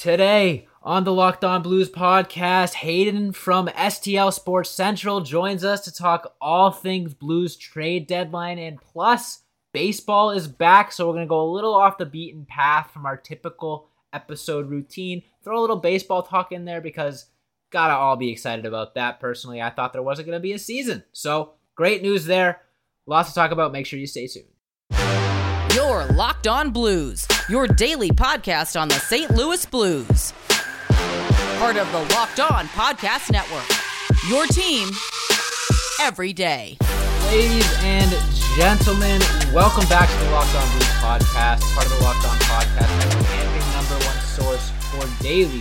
Today on the Locked On Blues podcast, Hayden from STL Sports Central joins us to talk all things Blues trade deadline and plus baseball is back, so we're going to go a little off the beaten path from our typical episode routine. Throw a little baseball talk in there because gotta all be excited about that. Personally, I thought there wasn't going to be a season. So, great news there. Lots to talk about. Make sure you stay tuned. Your Locked On Blues, your daily podcast on the St. Louis Blues. Part of the Locked On Podcast Network. Your team every day. Ladies and gentlemen, welcome back to the Locked On Blues podcast, part of the Locked On Podcast Network and number one source for daily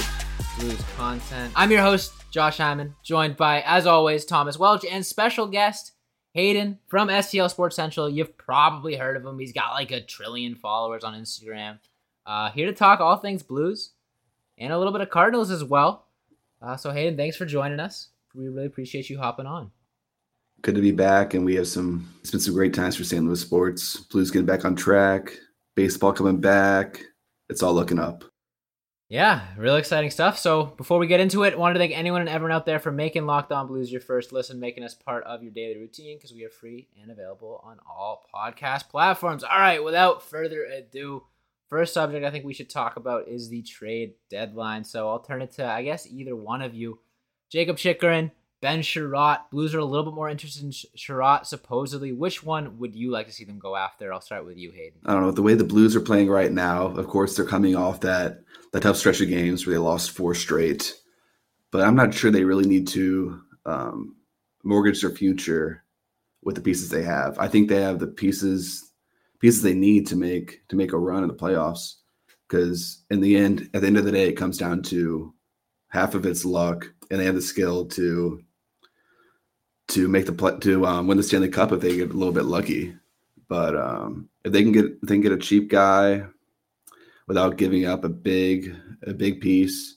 Blues content. I'm your host, Josh Hammond, joined by, as always, Thomas Welch and special guest, Hayden from STL Sports Central. You've probably heard of him. He's got like a trillion followers on Instagram. Uh, here to talk all things Blues and a little bit of Cardinals as well. Uh, so, Hayden, thanks for joining us. We really appreciate you hopping on. Good to be back, and we have some. It's been some great times for St. Louis sports. Blues getting back on track. Baseball coming back. It's all looking up. Yeah, really exciting stuff. So before we get into it, wanted to thank anyone and everyone out there for making Locked On Blues your first listen, making us part of your daily routine because we are free and available on all podcast platforms. All right, without further ado, first subject I think we should talk about is the trade deadline. So I'll turn it to I guess either one of you, Jacob Chychrun, Ben Chiarot. Blues are a little bit more interested in Chiarot, supposedly. Which one would you like to see them go after? I'll start with you, Hayden. I don't know. The way the Blues are playing right now, of course, they're coming off that that tough stretch of games where they lost four straight. But I'm not sure they really need to um, mortgage their future with the pieces they have. I think they have the pieces pieces they need to make to make a run in the playoffs. Because in the end, at the end of the day, it comes down to half of it's luck, and they have the skill to to make the play to um, win the Stanley Cup if they get a little bit lucky. But um, if they can get if they can get a cheap guy without giving up a big a big piece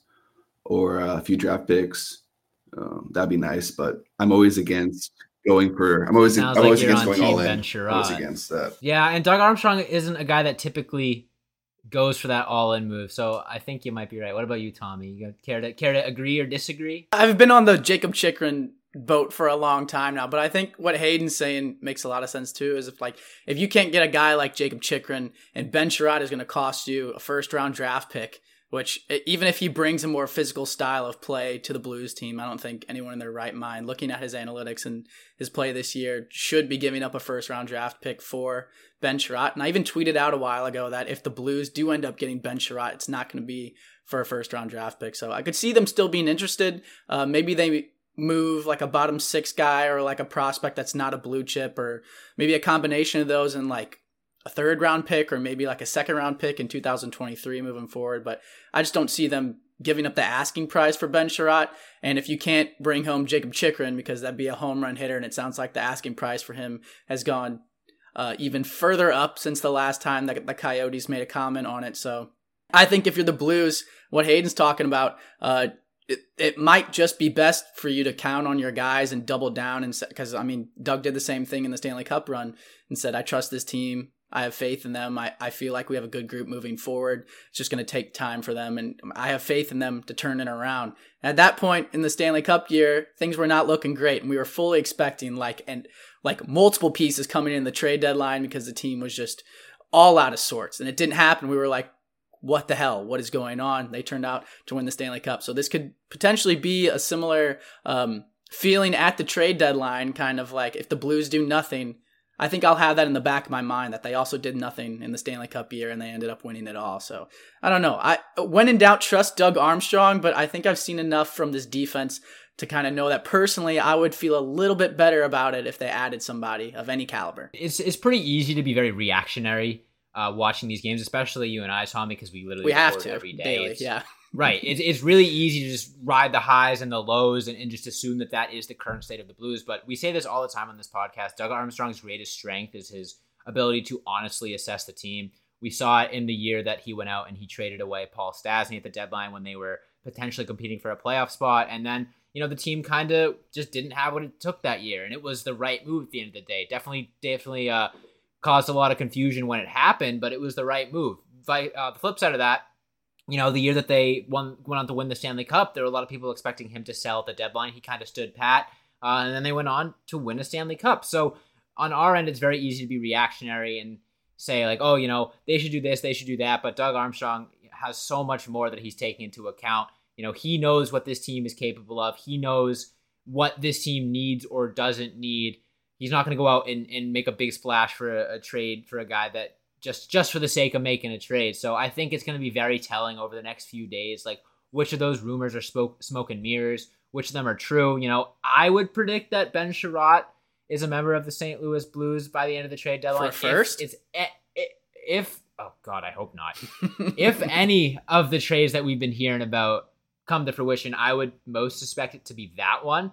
or a few draft picks, um, that'd be nice. But I'm always against going for. I'm always I'm like always you're against on going all in. I'm always against that. Yeah, and Doug Armstrong isn't a guy that typically goes for that all-in move. So I think you might be right. What about you, Tommy? You care to care to agree or disagree? I've been on the Jacob Chychrun boat for a long time now, but I think what Hayden's saying makes a lot of sense too. Is if like if you can't get a guy like Jacob Chychrun and Ben Chiarot is going to cost you a first round draft pick, which even if he brings a more physical style of play to the Blues team, I don't think anyone in their right mind, looking at his analytics and his play this year, should be giving up a first round draft pick for Ben Chiarot. And I even tweeted out a while ago that if the Blues do end up getting Ben Chiarot, it's not going to be for a first round draft pick. So I could see them still being interested. Uh, maybe they move like a bottom six guy or like a prospect that's not a blue chip or maybe a combination of those and like a third round pick or maybe like a second round pick in 2023 moving forward. But I just don't see them giving up the asking price for Ben Chiarot. And if you can't bring home Jacob Chychrun because that'd be a home run hitter and it sounds like the asking price for him has gone uh, even further up since the last time that the Coyotes made a comment on it. So I think if you're the Blues, what Hayden's talking about, uh, it, it might just be best for you to count on your guys and double down and because I mean Doug did the same thing in the Stanley Cup run and said I trust this team. I have faith in them. I, I feel like we have a good group moving forward. It's just going to take time for them and I have faith in them to turn it around. At that point in the Stanley Cup year things were not looking great and we were fully expecting like and like multiple pieces coming in the trade deadline because the team was just all out of sorts and it didn't happen. We were like what the hell? What is going on? They turned out to win the Stanley Cup. So this could potentially be a similar um, feeling at the trade deadline, kind of like if the Blues do nothing. I think I'll have that in the back of my mind that they also did nothing in the Stanley Cup year and they ended up winning it all. So I don't know. I when in doubt, trust Doug Armstrong, but I think I've seen enough from this defense to kind of know that personally I would feel a little bit better about it if they added somebody of any caliber. It's it's pretty easy to be very reactionary uh, watching these games, especially you and I, Tommy, because we literally We have to every day. daily, yeah. right. It's it's really easy to just ride the highs and the lows and, and just assume that that is the current state of the Blues. But we say this all the time on this podcast. Doug Armstrong's greatest strength is his ability to honestly assess the team. We saw it in the year that he went out and he traded away Paul Stastny at the deadline when they were potentially competing for a playoff spot, and then you know the team kind of just didn't have what it took that year, and it was the right move at the end of the day. Definitely, definitely uh, caused a lot of confusion when it happened, but it was the right move. Vi- uh, the flip side of that, you know, the year that they won went on to win the Stanley Cup, there were a lot of people expecting him to sell at the deadline. He kind of stood pat, uh, and then they went on to win a Stanley Cup. So on our end, it's very easy to be reactionary and say like, oh, you know, they should do this, they should do that. But Doug Armstrong has so much more that he's taking into account. You know, he knows what this team is capable of. He knows what this team needs or doesn't need. He's not going to go out and, and make a big splash for a, a trade for a guy that just just for the sake of making a trade. So I think it's going to be very telling over the next few days, like which of those rumors are smoke, smoke and mirrors, which of them are true. You know, I would predict that Ben Chiarot is a member of the St. Louis Blues by the end of the trade deadline. For first, if, it's if oh god, I hope not. if any of the trades that we've been hearing about come to fruition, I would most suspect it to be that one.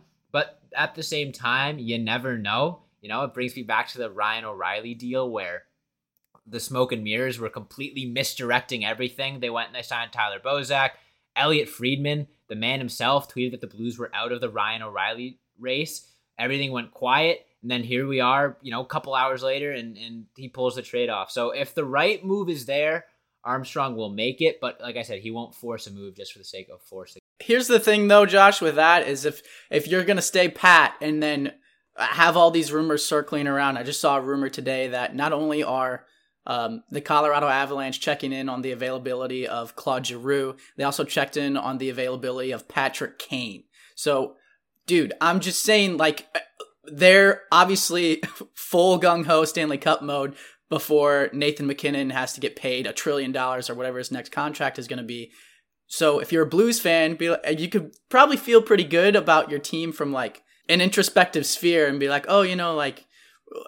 At the same time, you never know. You know, it brings me back to the Ryan O'Reilly deal where the smoke and mirrors were completely misdirecting everything. They went and they signed Tyler Bozak. Elliotte Friedman, the man himself, tweeted that the Blues were out of the Ryan O'Reilly race. Everything went quiet. And then here we are, you know, a couple hours later, and, and he pulls the trade off. So if the right move is there, Armstrong will make it. But like I said, he won't force a move just for the sake of forcing. Here's the thing, though, Josh. With that is if if you're gonna stay pat and then have all these rumors circling around. I just saw a rumor today that not only are um, the Colorado Avalanche checking in on the availability of Claude Giroux, they also checked in on the availability of Patrick Kane. So, dude, I'm just saying, like, they're obviously full gung ho Stanley Cup mode before Nathan MacKinnon has to get paid a trillion dollars or whatever his next contract is going to be. So if you're a Blues fan, be like, you could probably feel pretty good about your team from like an introspective sphere and be like, oh, you know, like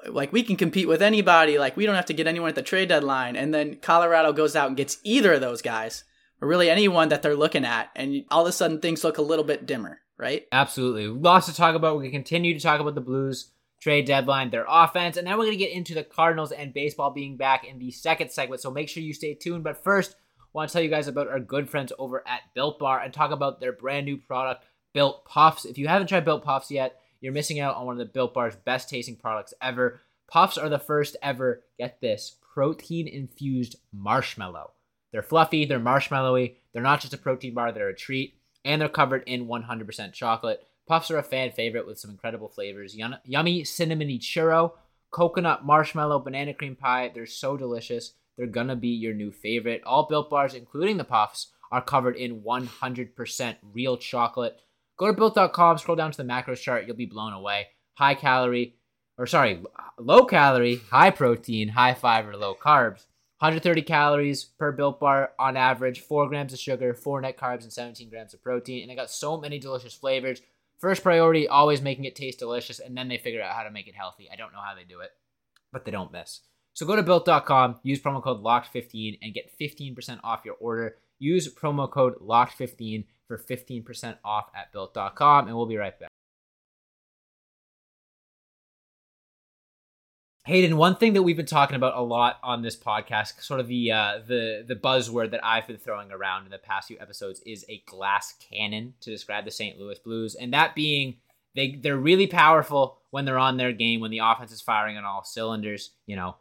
like we can compete with anybody. Like we don't have to get anyone at the trade deadline. And then Colorado goes out and gets either of those guys or really anyone that they're looking at, and all of a sudden things look a little bit dimmer, right? Absolutely, lots to talk about. We continue to talk about the Blues trade deadline, their offense, and then we're going to get into the Cardinals and baseball being back in the second segment. So make sure you stay tuned. But first, want to tell you guys about our good friends over at Built Bar and talk about their brand new product, Built Puffs. If you haven't tried Built Puffs yet, you're missing out on one of the Built Bar's best tasting products ever. Puffs are the first ever, get this, protein infused marshmallow. They're fluffy, they're marshmallowy, they're not just a protein bar, they're a treat, and they're covered in 100% chocolate. Puffs are a fan favorite with some incredible flavors yummy cinnamony churro, coconut marshmallow, banana cream pie. They're so delicious. They're gonna be your new favorite. All built bars, including the puffs, are covered in 100% real chocolate. Go to built.com, scroll down to the macros chart, you'll be blown away. High calorie, or sorry, low calorie, high protein, high fiber, low carbs. 130 calories per built bar on average, 4 grams of sugar, 4 net carbs, and 17 grams of protein. And it got so many delicious flavors. First priority, always making it taste delicious, and then they figure out how to make it healthy. I don't know how they do it, but they don't miss. So go to built.com, use promo code LOCKED15 and get 15% off your order. Use promo code LOCKED15 for 15% off at built.com, and we'll be right back. Hayden, one thing that we've been talking about a lot on this podcast, sort of the uh, the the buzzword that I've been throwing around in the past few episodes, is a glass cannon to describe the St. Louis Blues, and that being they they're really powerful when they're on their game, when the offense is firing on all cylinders. You know,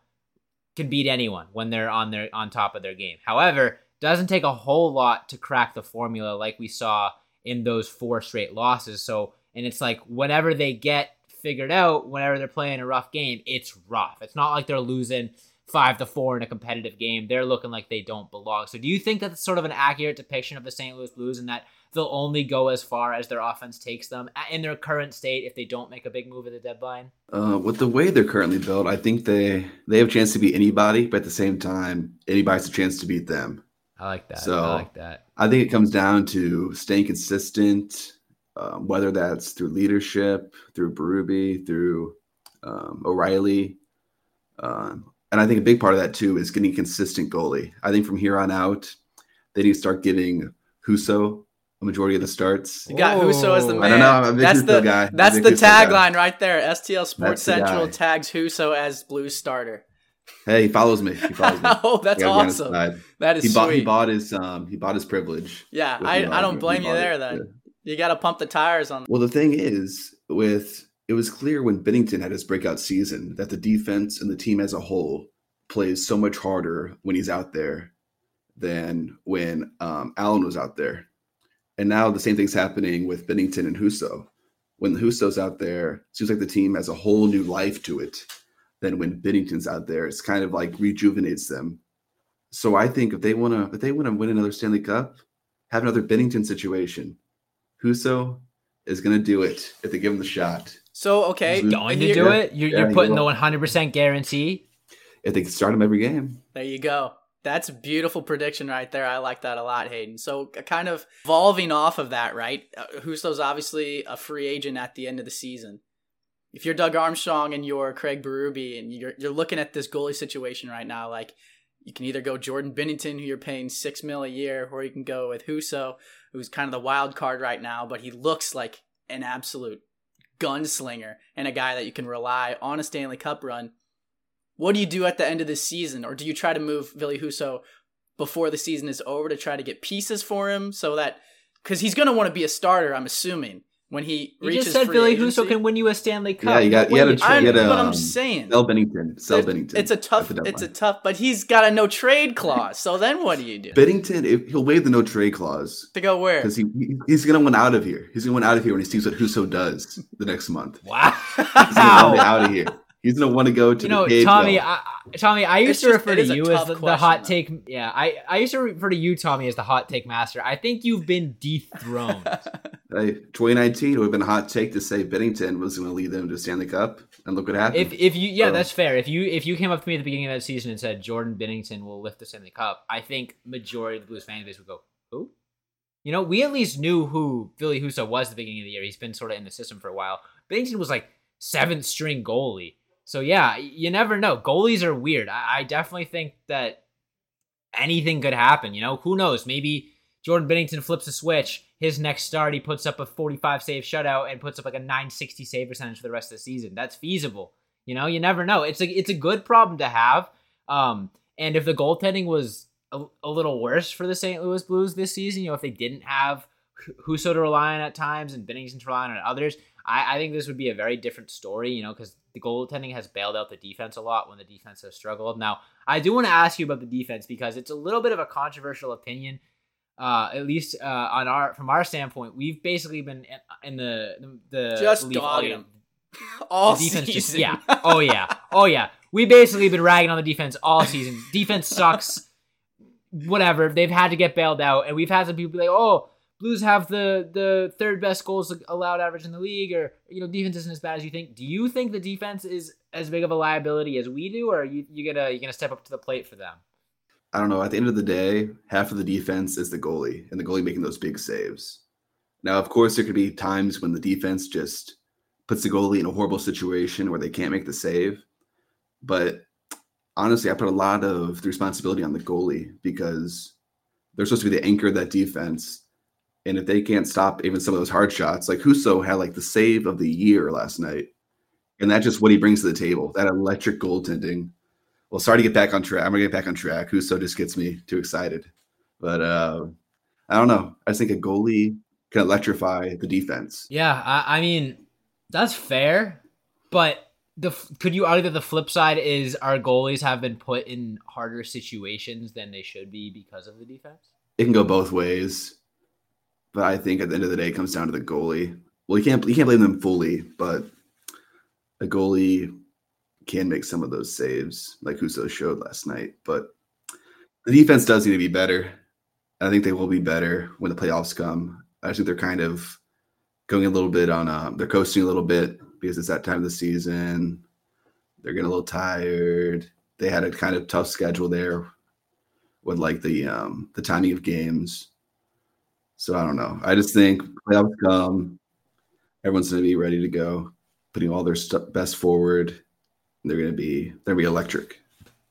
can beat anyone when they're on their on top of their game. However, doesn't take a whole lot to crack the formula like we saw in those four straight losses. So, and it's like whenever they get figured out whenever they're playing a rough game, it's rough. It's not like they're losing five to four in a competitive game. They're looking like they don't belong. So do you think that's sort of an accurate depiction of the St. Louis Blues and that they'll only go as far as their offense takes them in their current state if they don't make a big move at the deadline? Uh, with the way they're currently built, I think they they have a chance to beat anybody, but at the same time, anybody has a chance to beat them. I like that. So I like that. I think it comes down to staying consistent, um, whether that's through leadership, through Berube, through um, O'Reilly. Um, and I think a big part of that too is getting consistent goalie. I think from here on out, they need to start giving Husso a majority of the starts. You got Husso as the man. I don't know. I'm a big that's Husso the guy. that's the big Husso guy. tagline right there. STL Sports That's Central tags Husso as Blues starter. Hey, he follows me. He follows me. oh, that's I gotta be on his awesome. That is He bought. sweet. He bought his. Um. He bought his privilege. yeah, I, I don't blame you there. it. Then Yeah. you got to pump the tires on. Well, the thing is, with it was clear when Binnington had his breakout season that the defense and the team as a whole plays so much harder when he's out there than when um, Allen was out there. And now the same thing's happening with Binnington and Husso. When Husso's out there, it seems like the team has a whole new life to it than when Binnington's out there. It's kind of like rejuvenates them. So I think if they want to, if they want to win another Stanley Cup, have another Binnington situation. Husso is going to do it if they give him the shot. So okay, Who's Going to do it? You're, Yeah, you're putting the 100% guarantee? If they start him every game, There you go. That's a beautiful prediction right there. I like that a lot, Hayden. So, kind of evolving off of that, right? Uh, Husso's obviously a free agent at the end of the season. If you're Doug Armstrong and you're Craig Berube and you're you're looking at this goalie situation right now, like you can either go Jordan Binnington, who you're paying six mil a year, or you can go with Husso, who's kind of the wild card right now, but he looks like an absolute gunslinger and a guy that you can rely on a Stanley Cup run. What do you do at the end of this season, or do you try to move Billy Husso before the season is over to try to get pieces for him so that because he's going to want to be a starter, I'm assuming when he You reaches just said free Billy agency. Husso can win you a Stanley Cup. Yeah, you got- you No gotta way try- I'm, you gotta, but I'm um, saying sell Binnington. Sell There- Binnington. It's a tough. It's a tough. But he's got a no trade clause. So then what do you do? Binnington. If, he'll waive the no trade clause to go where? because he, he he's going to want out of here. He's going to want out of here when he sees what Husso does the next month. Wow. He's going to want out of here. He's going to want to go to you know, the cave Tommy, belt. I, I- Tommy, I used It's to just- refer to you as the, the question, hot though. take. Yeah, I, I used to refer to you, Tommy, as the hot take master. I think you've been dethroned. Hey, 2019 would have been a hot take to say Binnington was going to lead them to Stanley Cup, and look what happened. if if you, yeah, So- that's fair. If you if you came up to me at the beginning of that season and said Jordan Binnington will lift the Stanley Cup, I think majority of the Blues fan base would go, who? You know, we at least knew who Billy Husso was at the beginning of the year. He's been sort of in the system for a while. Binnington was like seventh string goalie. So yeah, you never know. Goalies are weird. I, I definitely think that anything could happen. You know, who knows? Maybe Jordan Binnington flips a switch. His next start, he puts up a 45 save shutout and puts up like a 960 save percentage for the rest of the season. That's feasible. You know, you never know. It's a it's a good problem to have. Um, and if the goaltending was a, a little worse for the St. Louis Blues this season, you know, if they didn't have Husso to rely on at times and Binnington to rely on at others, I, I think this would be a very different story, you know, because the goaltending has bailed out the defense a lot when the defense has struggled. Now, I do want to ask you about the defense because it's a little bit of a controversial opinion. Uh, at least uh, on our from our standpoint, we've basically been in, in the the Just dogging. All The defense season. just yeah. Oh yeah. Oh yeah. We basically been ragging on the defense all season. Defense sucks. Whatever. They've had to get bailed out, and we've had some people be like, "Oh, Blues have the the third best goals allowed average in the league," or you know, defense isn't as bad as you think. Do you think the defense is as big of a liability as we do, or are you you gonna you gonna step up to the plate for them? I don't know. At the end of the day, half of the defense is the goalie, and the goalie making those big saves. Now, of course, there could be times when the defense just puts the goalie in a horrible situation where they can't make the save. But honestly, I put a lot of the responsibility on the goalie because they're supposed to be the anchor of that defense. And if they can't stop even some of those hard shots, like Husso had like the save of the year last night. And that's just what he brings to the table that electric goaltending. Well, sorry to get back on track. I'm gonna get back on track. Husso just gets me too excited. But uh, I don't know. I just think a goalie can electrify the defense. Yeah, I, I mean that's fair, but the could you argue that the flip side is our goalies have been put in harder situations than they should be because of the defense? It can go both ways. But I think at the end of the day, it comes down to the goalie. Well, you can't you can't blame them fully, but a goalie can make some of those saves, like Husso showed last night. But the defense does need to be better. I think they will be better when the playoffs come. I think they're kind of going a little bit on uh, they're coasting a little bit because it's that time of the season. They're getting a little tired. They had a kind of tough schedule there with like the um the timing of games. So I don't know. I just think playoffs come, everyone's going to be ready to go, putting all their st- best forward. They're going to be they're going to be electric.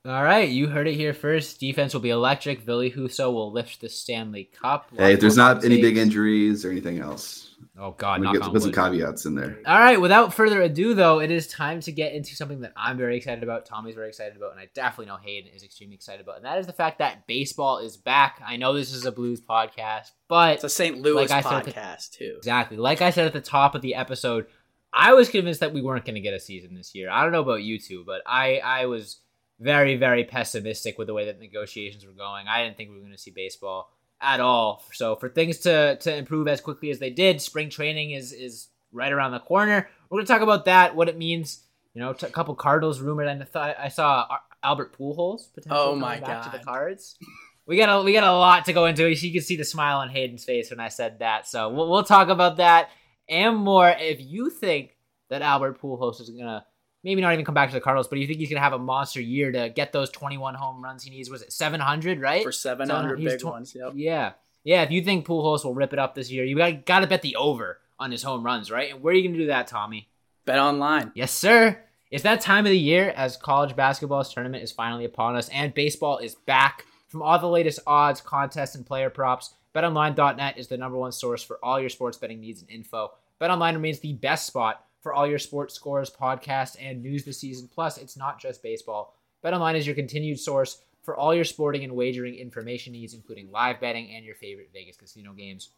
All right, you heard it here first. Defense will be electric. Billy Husso will lift the Stanley Cup. Hey, if there's not any big injuries or anything else, oh God, I'm knock get, on put some wood. caveats in there. All right, without further ado, though, it is time to get into something that I'm very excited about, Tommy's very excited about, and I definitely know Hayden is extremely excited about, and that is the fact that baseball is back. I know this is a Blues podcast, but It's a St. Louis Like I said, podcast too. exactly, like I said at the top of the episode, I was convinced that we weren't going to get a season this year. I don't know about you two, but I, I was very, very pessimistic with the way that negotiations were going. I didn't think we were going to see baseball at all. So for things to to improve as quickly as they did, spring training is is right around the corner. We're going to talk about that, what it means. You know, a couple Cardinals rumored. I thought I saw Albert Pujols potentially oh my back God. to the Cards. We got a we got a lot to go into. You can see the smile on Hayden's face when I said that. So we'll, we'll talk about that and more. If you think that Albert Pujols is gonna maybe not even come back to the Cardinals, but you think he's gonna have a monster year to get those 21 home runs he needs? Was it 700? Right For 700 he's big tw- ones. Yep. Yeah, yeah. If you think Pujols will rip it up this year, you got got to bet the over on his home runs, right? And where are you gonna do that, Tommy? Bet online. Yes, sir. It's that time of the year as college basketball's tournament is finally upon us and baseball is back. From all the latest odds, contests, and player props, betonline.net is the number one source for all your sports betting needs and info. BetOnline remains the best spot for all your sports scores, podcasts, and news this season. Plus, it's not just baseball. BetOnline is your continued source for all your sporting and wagering information needs, including live betting and your favorite Vegas casino games.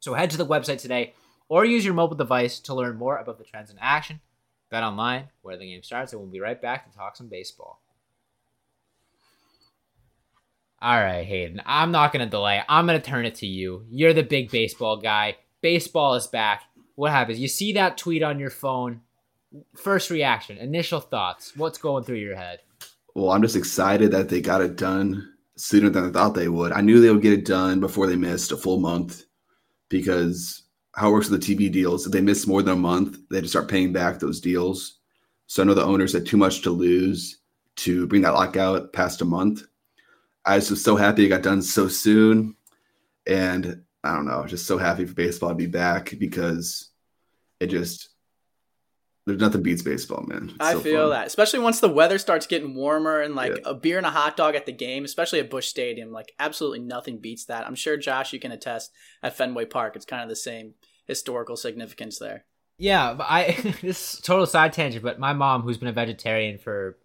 So head to the website today or use your mobile device to learn more about the trends in action. Bet online, where the game starts, and we'll be right back to talk some baseball. All right, Hayden, I'm not going to delay. I'm going to turn it to you. You're the big baseball guy. Baseball is back. What happens? You see that tweet on your phone. First reaction, initial thoughts. What's going through your head? Well, I'm just excited that they got it done sooner than I thought they would. I knew they would get it done before they missed a full month because how it works with the TV deals, if they miss more than a month, they just start paying back those deals. So I know the owners had too much to lose to bring that lockout past a month. I was just so happy it got done so soon. And I don't know, just so happy for baseball to be back because it just there's nothing beats baseball, man. It's I so feel fun. that, especially once the weather starts getting warmer and like Yeah. a beer and a hot dog at the game, especially at Busch Stadium. Like absolutely nothing beats that. I'm sure Josh, you can attest at Fenway Park. It's kind of the same historical significance there. Yeah, but I this is total side tangent, but my mom, who's been a vegetarian for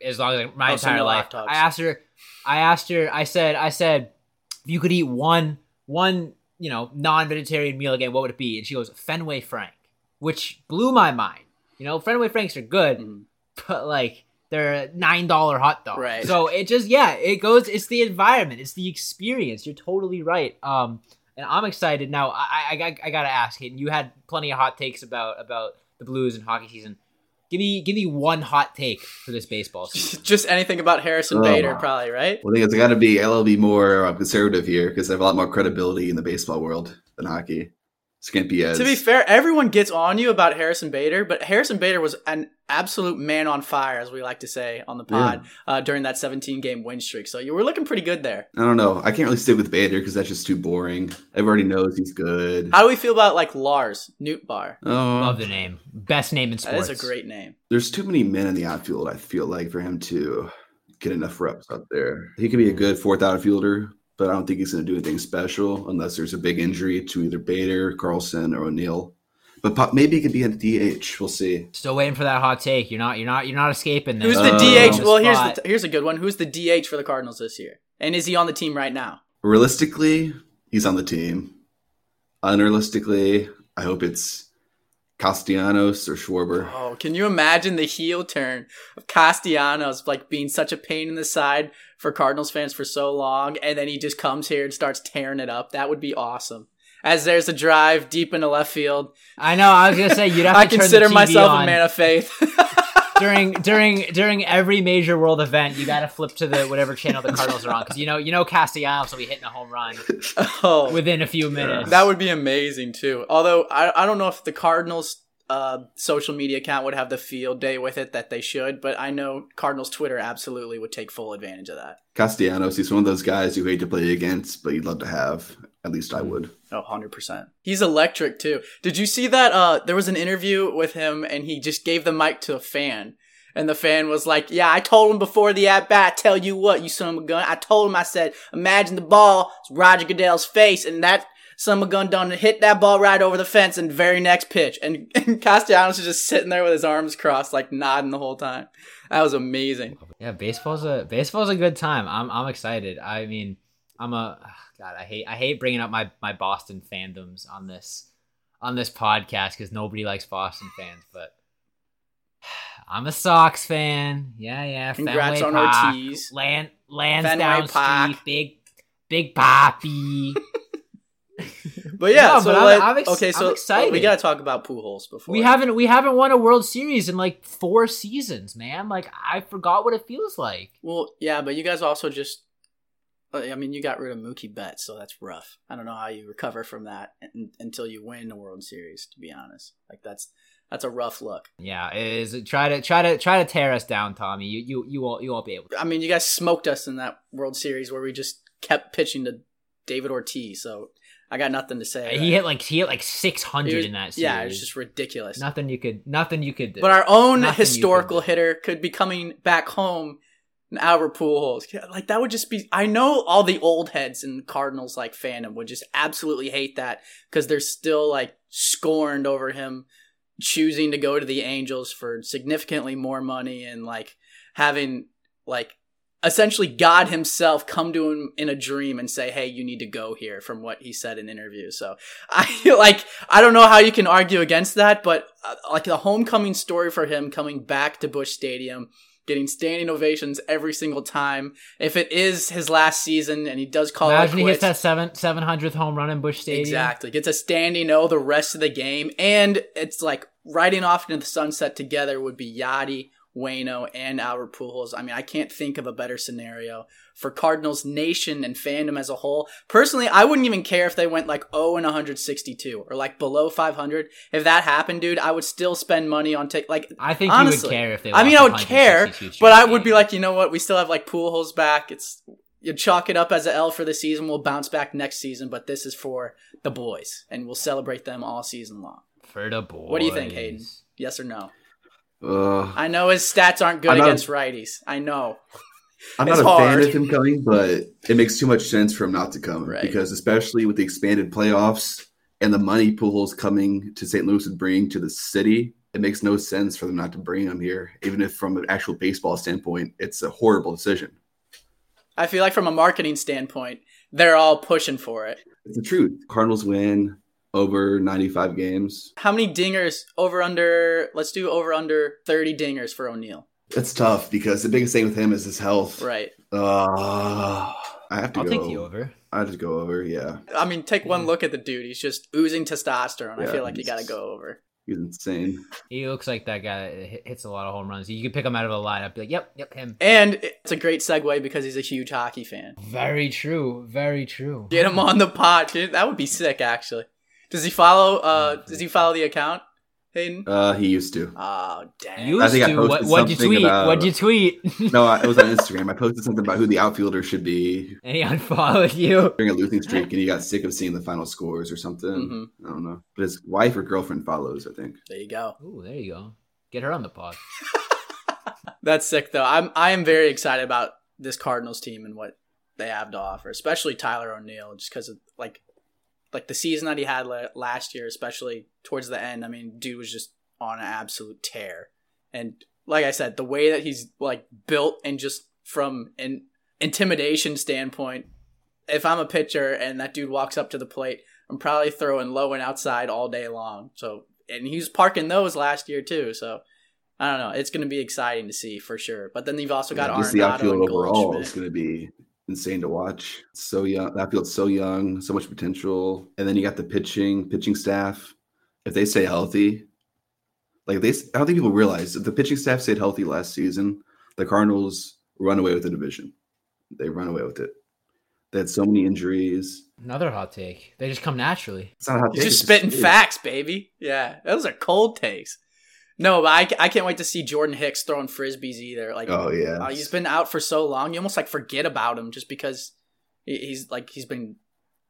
as long as my Oh, so entire no life. I asked her, I asked her, I said, I said, if you could eat one one you know non-vegetarian meal again, what would it be? And she goes Fenway Frank, which blew my mind. You know, Fenway Franks are good, Mhm. but like they're nine dollar hot dog. Right. So it just yeah, it goes. It's the environment. It's the experience. You're totally right. Um, and I'm excited now. I I, I, I gotta ask, Hayden. You had plenty of hot takes about about the Blues and hockey season. Give me give me one hot take for this baseball season. Just anything about Harrison Oh, Bader, wow. probably right. Well, I think it's got to be I'll be more uh, conservative here because I have a lot more credibility in the baseball world than hockey. This as To be fair, everyone gets on you about Harrison Bader, but Harrison Bader was an absolute man on fire, as we like to say on the pod, uh, during that 17 game win streak. So you were looking pretty good there. I don't know. I can't really stick with Bader because that's just too boring. Everybody knows he's good. How do we feel about like Lars Nootbaar? Love Oh, the name. Best name in sports. is a great name. there's too many men in the outfield. I feel like for him to get enough reps out there, he could be a good fourth outfielder, but I don't think he's going to do anything special unless there's a big injury to either Bader, Carlson, or O'Neill. But po- maybe he could be a DH. We'll see. Still waiting for that hot take. You're not you're not you're not escaping this. Who's the Uh, DH? Well, here's Spot. the here's a good one. Who's the DH for the Cardinals this year? And is he on the team right now? Realistically, he's on the team. Unrealistically, I hope it's Castellanos or Schwarber. Oh, can you imagine the heel turn of Castellanos like being such a pain in the side for Cardinals fans for so long, and then he just comes here and starts tearing it up? That would be awesome. As there's a drive deep into left field, I know. I was gonna say you'd have to I turn consider the TV myself on. a man of faith. during during during every major world event, you got to flip to the whatever channel the Cardinals are on because you know you know Castellanos will be hitting a home run oh, within a few minutes. that would be amazing too. Although I, I don't know if the Cardinals uh, social media account would have the field day with it that they should, but I know Cardinals Twitter absolutely would take full advantage of that. Castellanos, he's one of those guys you hate to play against, but you'd love to have. At least I would. Oh, 100%. He's electric too. Did you see that? Uh, there was an interview with him and he just gave the mic to a fan. And the fan was like, Yeah, I told him before the at bat, tell you what, you son of a gun. I told him, I said, imagine the ball, it's Roger Goodell's face, and that son of a gun done hit that ball right over the fence and very next pitch. And, and Castellanos is just sitting there with his arms crossed, like nodding the whole time. That was amazing. yeah, baseball's a baseball's a good time. I'm I'm excited. I mean, I'm a God. I hate I hate bringing up my my Boston fandoms on this on this podcast because nobody likes Boston fans, but. I'm a Sox fan. Yeah, yeah. Congrats Fenway on Park, Ortiz. Land, Lansdowne Fenway Street, big, big Poppy. But yeah, No, so but I'm- I'm ex- okay, I'm so oh, excited. we gotta talk about Pujols before we haven't we haven't won a World Series in like four seasons, man. Like I forgot what it feels like. Well, yeah, but you guys also just. I mean, you got rid of Mookie Betts, so that's rough. I don't know how you recover from that until you win the World Series. To be honest, like that's that's a rough look. Yeah, it is try to try to try to tear us down, Tommy. You you you won't you won't be able. to. I mean, you guys smoked us in that World Series where we just kept pitching to David Ortiz. So I got nothing to say. He hit like he hit like six hundred in that series. Yeah, it was just ridiculous. nothing you could nothing you could do. But our own Nothing historical hitter could be coming back home in Albert Pujols. Like that would just be. I know all the old heads in Cardinals like fandom would just absolutely hate that because they're still like scorned over him choosing to go to the Angels for significantly more money and like having like essentially God himself come to him in a dream and say, "Hey, you need to go here." From what he said in interviews, so I like I don't know how you can argue against that, but uh, like the homecoming story for him coming back to Bush Stadium, getting standing ovations every single time. If it is his last season and he does call Imagine it he hits that seven seven hundredth home run in Busch Stadium. Exactly. Gets a standing O the rest of the game. And it's like riding off into the sunset together would be Yadi, Waino, and Albert Pujols. I mean, I can't think of a better scenario for Cardinals nation and fandom as a whole. Personally, I wouldn't even care if they went like 0 and 162 or like below 500. If that happened, dude, I would still spend money on take like I think Honestly, you would care if they. I mean, I would care, but I would be like, you know what? We still have like Pujols back. It's you chalk it up as an L for the season. We'll bounce back next season, but this is for the boys, and we'll celebrate them all season long. for the boys. What do you think, Hayden? Yes or no? Uh, I know his stats aren't good against righties. I know. I'm not a hard. fan of him coming, but it makes too much sense for him not to come Right. because, especially with the expanded playoffs and the money pools coming to St. Louis would bring to the city, it makes no sense for them not to bring him here. Even if, from an actual baseball standpoint, it's a horrible decision. I feel like from a marketing standpoint, they're all pushing for it. It's the truth. Cardinals win over 95 games. How many dingers over under? Let's do over under 30 dingers for O'Neill. It's tough because the biggest thing with him is his health. Right. Uh, I have to I'll go. take the over. I have to go over. Yeah, I mean, take one look at the dude. He's just oozing testosterone. I feel like you got to go over. he's insane. He looks like that guy that hits a lot of home runs. You could pick him out of the lineup. Be like, yep, yep, him. And it's a great segue because he's a huge hockey fan. Very true. Very true. Get him on the pod. dude. That would be sick, actually. Does he follow? Uh, does he follow the account, Hayden? Uh, he used to. Oh, dang. Used I think I to. posted What, what'd you tweet? about- What'd you tweet? No, I- it was on Instagram. I posted something about who the outfielder should be and he unfollowed you. during a losing streak, and he got sick of seeing the final scores or something. Mhm. I don't know. But his wife or girlfriend follows, I think. there you go. Ooh, there you go. Get her on the pod. That's sick, though. I'm I am very excited about this Cardinals team and what they have to offer, especially Tyler O'Neill, just because of like like the season that he had la- last year, especially towards the end. I mean, dude was just on an absolute tear, and like I said, the way that he's like built and just from an intimidation standpoint, if I'm a pitcher and that dude walks up to the plate, I'm probably throwing low and outside all day long. So, and he was parking those last year too. So, I don't know. It's going to be exciting to see for sure. But then you've also got Yeah, just the Arenado outfield overall is going to be insane to watch. So young. That field's so young, so much potential. And then you got the pitching, pitching staff. If they stay healthy, like they, I don't think people realize if the pitching staff stayed healthy last season, the Cardinals run away with the division. They run away with it. They had so many injuries. Another hot take. They just come naturally. It's not how He's just spitting facts, baby. Yeah, those are cold takes. No, but I, I can't wait to see Jordan Hicks throwing frisbees either. Like, Oh yeah, uh, he's been out for so long, you almost like forget about him just because he's like he's been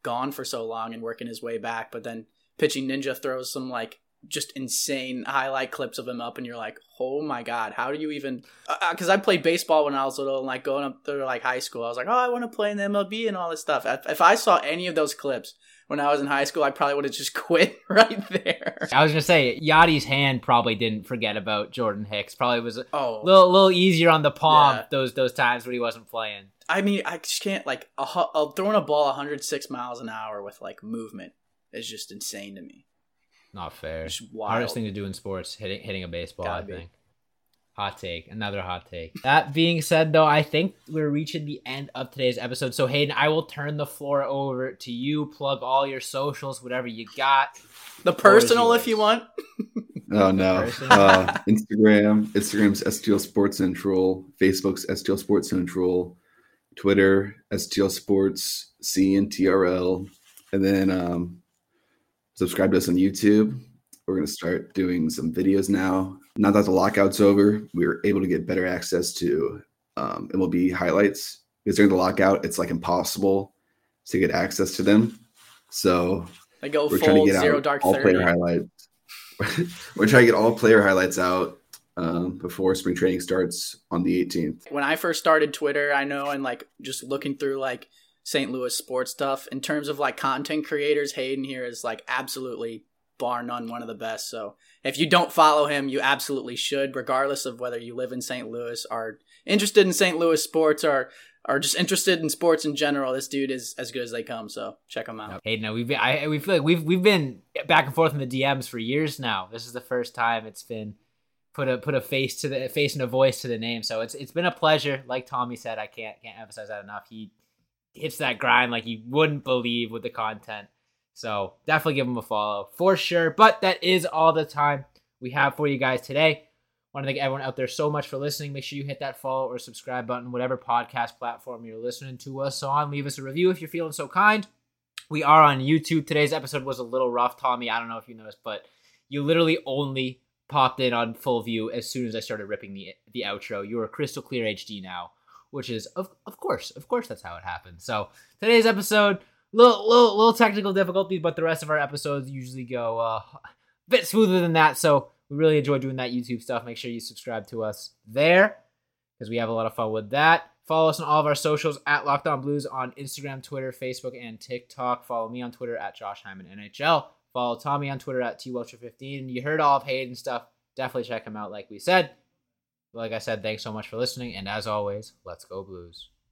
gone for so long and working his way back. But then pitching ninja throws some like just insane highlight clips of him up, and you're like, oh my god, how do you even? Because I played baseball when I was little, and like going up through like high school, I was like, oh, I want to play in the MLB and all this stuff. If, if I saw any of those clips when I was in high school, I probably would have just quit right there. I was gonna say Yadi's hand probably didn't forget about Jordan Hicks. Probably was a Oh, little little easier on the palm Yeah. those those times when he wasn't playing. I mean, I just can't like a, uh, throwing a ball 106 miles an hour with like movement is just insane to me. Not fair. Just wild. Hardest thing to do in sports, hitting hitting a baseball. Gotta I be. think. Hot take, another hot take. That being said, though, I think we're reaching the end of today's episode. So, Hayden, I will turn the floor over to you. Plug all your socials, whatever you got. The personal, if you want. Oh no. Uh, Instagram, Instagram's STL Sports Central, Facebook's STL Sports Central, Twitter, STL Sports CNTRL, and then um, subscribe to us on YouTube. We're gonna start doing some videos now. Now that the lockout's over, we were able to get better access to um, MLB highlights because during the lockout, it's like impossible to get access to them. So I go we're full trying to get zero out dark all thirty. player highlights. we're trying to get all player highlights out um, before spring training starts on the 18th. when I first started Twitter, I know, and like just looking through like St. Louis sports stuff in terms of like content creators, Hayden here is like absolutely bar none one of the best. So if you don't follow him, you absolutely should, regardless of whether you live in St. Louis, are interested in St. Louis sports, or are just interested in sports in general. This dude is as good as they come. So check him out. Hayden, we've been, I we feel like we've we've been back and forth in the DMs for years now. This is the first time it's been put a put a face to the face and a voice to the name. So it's it's been a pleasure. Like Tommy said, I can't can't emphasize that enough. He hits that grind like you wouldn't believe with the content. So definitely give him a follow for sure. But that is all the time we have for you guys today. Want to thank everyone out there so much for listening. Make sure you hit that follow or subscribe button, whatever podcast platform you're listening to us on. Leave us a review if you're feeling so kind. We are on YouTube. Today's episode was a little rough, Tommy. I don't know if you noticed, but you literally only popped in on full view as soon as I started ripping the the outro. You are crystal clear HD now, which is of of course, of course, that's how it happened. So today's episode, little little little technical difficulties, but the rest of our episodes usually go uh, a bit smoother than that. So we really enjoy doing that YouTube stuff. Make sure you subscribe to us there because we have a lot of fun with that. Follow us on all of our socials at Locked On Blues on Instagram, Twitter, Facebook, and TikTok. Follow me on Twitter at Josh Hyman NHL. Follow Tommy on Twitter at TWelcher15. You heard all of Hayden stuff. Definitely check him out, like we said. Like I said, thanks so much for listening. And as always, let's go Blues.